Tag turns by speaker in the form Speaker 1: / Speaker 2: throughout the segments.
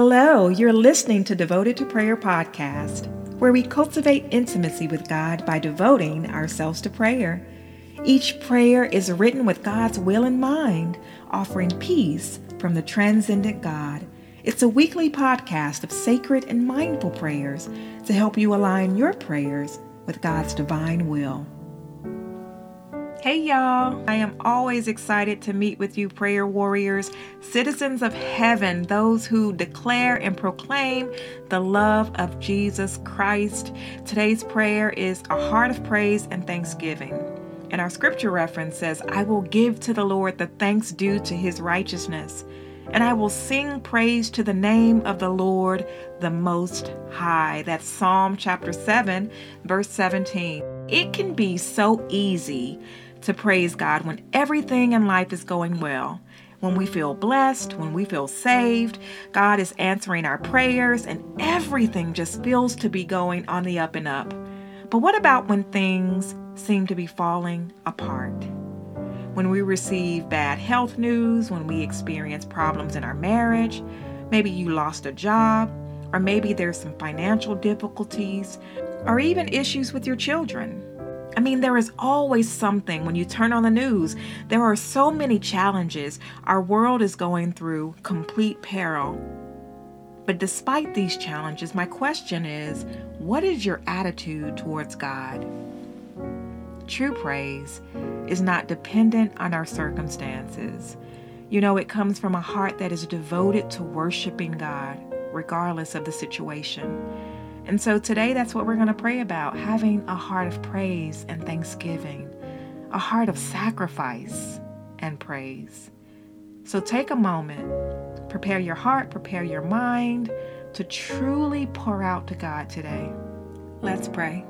Speaker 1: Hello, you're listening to Devoted to Prayer podcast, where we cultivate intimacy with God by devoting ourselves to prayer. Each prayer is written with God's will in mind, offering peace from the transcendent God. It's a weekly podcast of sacred and mindful prayers to help you align your prayers with God's divine will. Hey y'all, I am always excited to meet with you, prayer warriors, citizens of heaven, those who declare and proclaim the love of Jesus Christ. Today's prayer is a heart of praise and thanksgiving. And our scripture reference says, I will give to the Lord the thanks due to his righteousness, and I will sing praise to the name of the Lord the Most High. That's Psalm chapter 7, verse 17. It can be so easy to praise God when everything in life is going well. When we feel blessed, when we feel saved, God is answering our prayers, and everything just feels to be going on the up and up. But what about when things seem to be falling apart? When we receive bad health news, when we experience problems in our marriage, maybe you lost a job, or maybe there's some financial difficulties, or even issues with your children. I mean, there is always something when you turn on the news. There are so many challenges. Our world is going through complete peril. But despite these challenges, my question is what is your attitude towards God? True praise is not dependent on our circumstances. You know, it comes from a heart that is devoted to worshiping God, regardless of the situation. And so today, that's what we're going to pray about having a heart of praise and thanksgiving, a heart of sacrifice and praise. So take a moment, prepare your heart, prepare your mind to truly pour out to God today. Let's pray.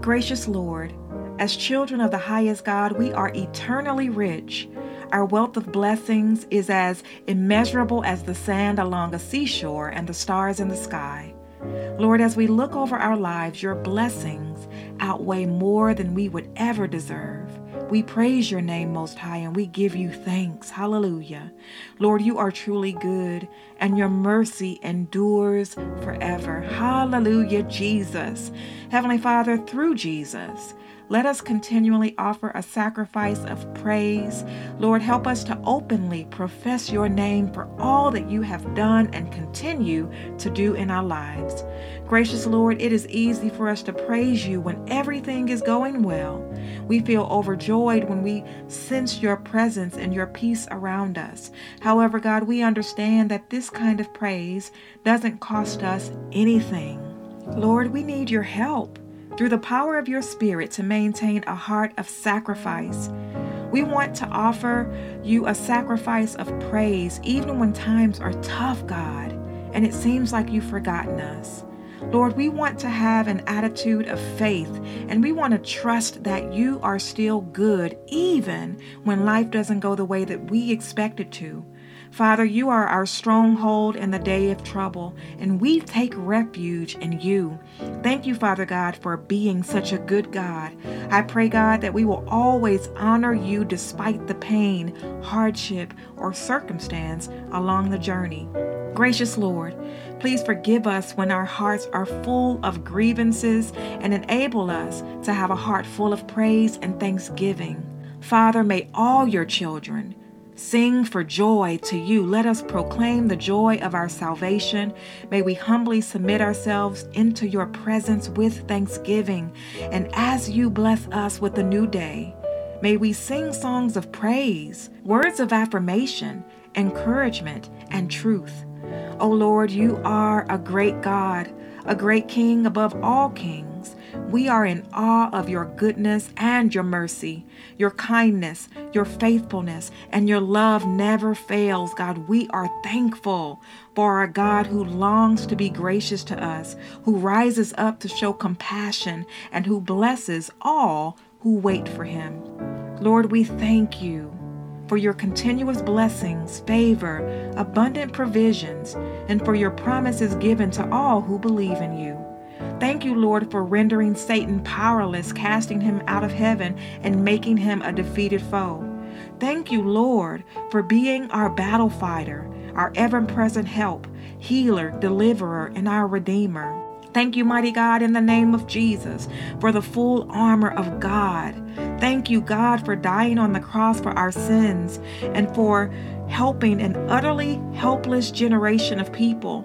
Speaker 1: Gracious Lord, as children of the highest God, we are eternally rich. Our wealth of blessings is as immeasurable as the sand along a seashore and the stars in the sky. Lord, as we look over our lives, your blessings outweigh more than we would ever deserve. We praise your name, Most High, and we give you thanks. Hallelujah. Lord, you are truly good, and your mercy endures forever. Hallelujah, Jesus. Heavenly Father, through Jesus, let us continually offer a sacrifice of praise. Lord, help us to openly profess your name for all that you have done and continue to do in our lives. Gracious Lord, it is easy for us to praise you when everything is going well. We feel overjoyed when we sense your presence and your peace around us. However, God, we understand that this kind of praise doesn't cost us anything. Lord, we need your help through the power of your Spirit to maintain a heart of sacrifice. We want to offer you a sacrifice of praise even when times are tough, God, and it seems like you've forgotten us. Lord, we want to have an attitude of faith and we want to trust that you are still good even when life doesn't go the way that we expect it to. Father, you are our stronghold in the day of trouble, and we take refuge in you. Thank you, Father God, for being such a good God. I pray, God, that we will always honor you despite the pain, hardship, or circumstance along the journey. Gracious Lord, please forgive us when our hearts are full of grievances and enable us to have a heart full of praise and thanksgiving. Father, may all your children Sing for joy to you. Let us proclaim the joy of our salvation. May we humbly submit ourselves into your presence with thanksgiving. And as you bless us with a new day, may we sing songs of praise, words of affirmation, encouragement, and truth. O oh Lord, you are a great God, a great King above all kings. We are in awe of your goodness and your mercy, your kindness, your faithfulness, and your love never fails, God. We are thankful for our God who longs to be gracious to us, who rises up to show compassion, and who blesses all who wait for him. Lord, we thank you for your continuous blessings, favor, abundant provisions, and for your promises given to all who believe in you. Thank you, Lord, for rendering Satan powerless, casting him out of heaven, and making him a defeated foe. Thank you, Lord, for being our battle fighter, our ever present help, healer, deliverer, and our Redeemer. Thank you, mighty God, in the name of Jesus, for the full armor of God. Thank you, God, for dying on the cross for our sins and for helping an utterly helpless generation of people.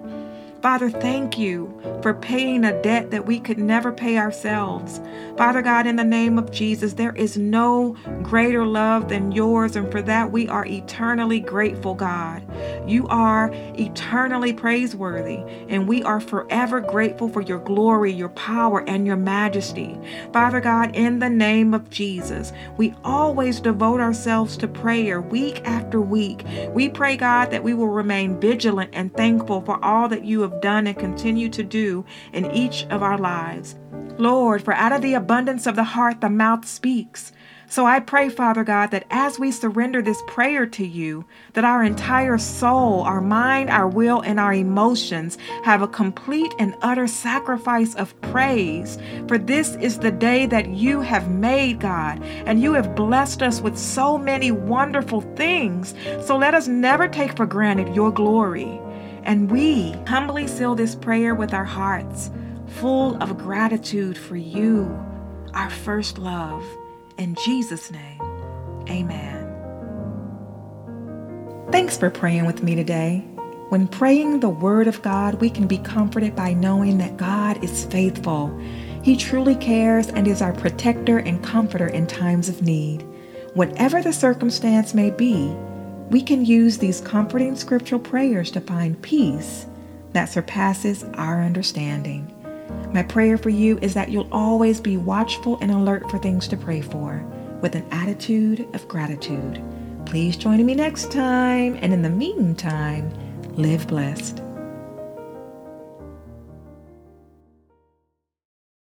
Speaker 1: Father, thank you for paying a debt that we could never pay ourselves. Father God, in the name of Jesus, there is no greater love than yours, and for that we are eternally grateful, God. You are eternally praiseworthy, and we are forever grateful for your glory, your power, and your majesty. Father God, in the name of Jesus, we always devote ourselves to prayer week after week. We pray, God, that we will remain vigilant and thankful for all that you have have done and continue to do in each of our lives. Lord, for out of the abundance of the heart the mouth speaks. So I pray, Father God, that as we surrender this prayer to you, that our entire soul, our mind, our will, and our emotions have a complete and utter sacrifice of praise. For this is the day that you have made, God, and you have blessed us with so many wonderful things. So let us never take for granted your glory. And we humbly seal this prayer with our hearts, full of gratitude for you, our first love. In Jesus' name, amen. Thanks for praying with me today. When praying the Word of God, we can be comforted by knowing that God is faithful. He truly cares and is our protector and comforter in times of need. Whatever the circumstance may be, we can use these comforting scriptural prayers to find peace that surpasses our understanding. My prayer for you is that you'll always be watchful and alert for things to pray for with an attitude of gratitude. Please join me next time, and in the meantime, live blessed.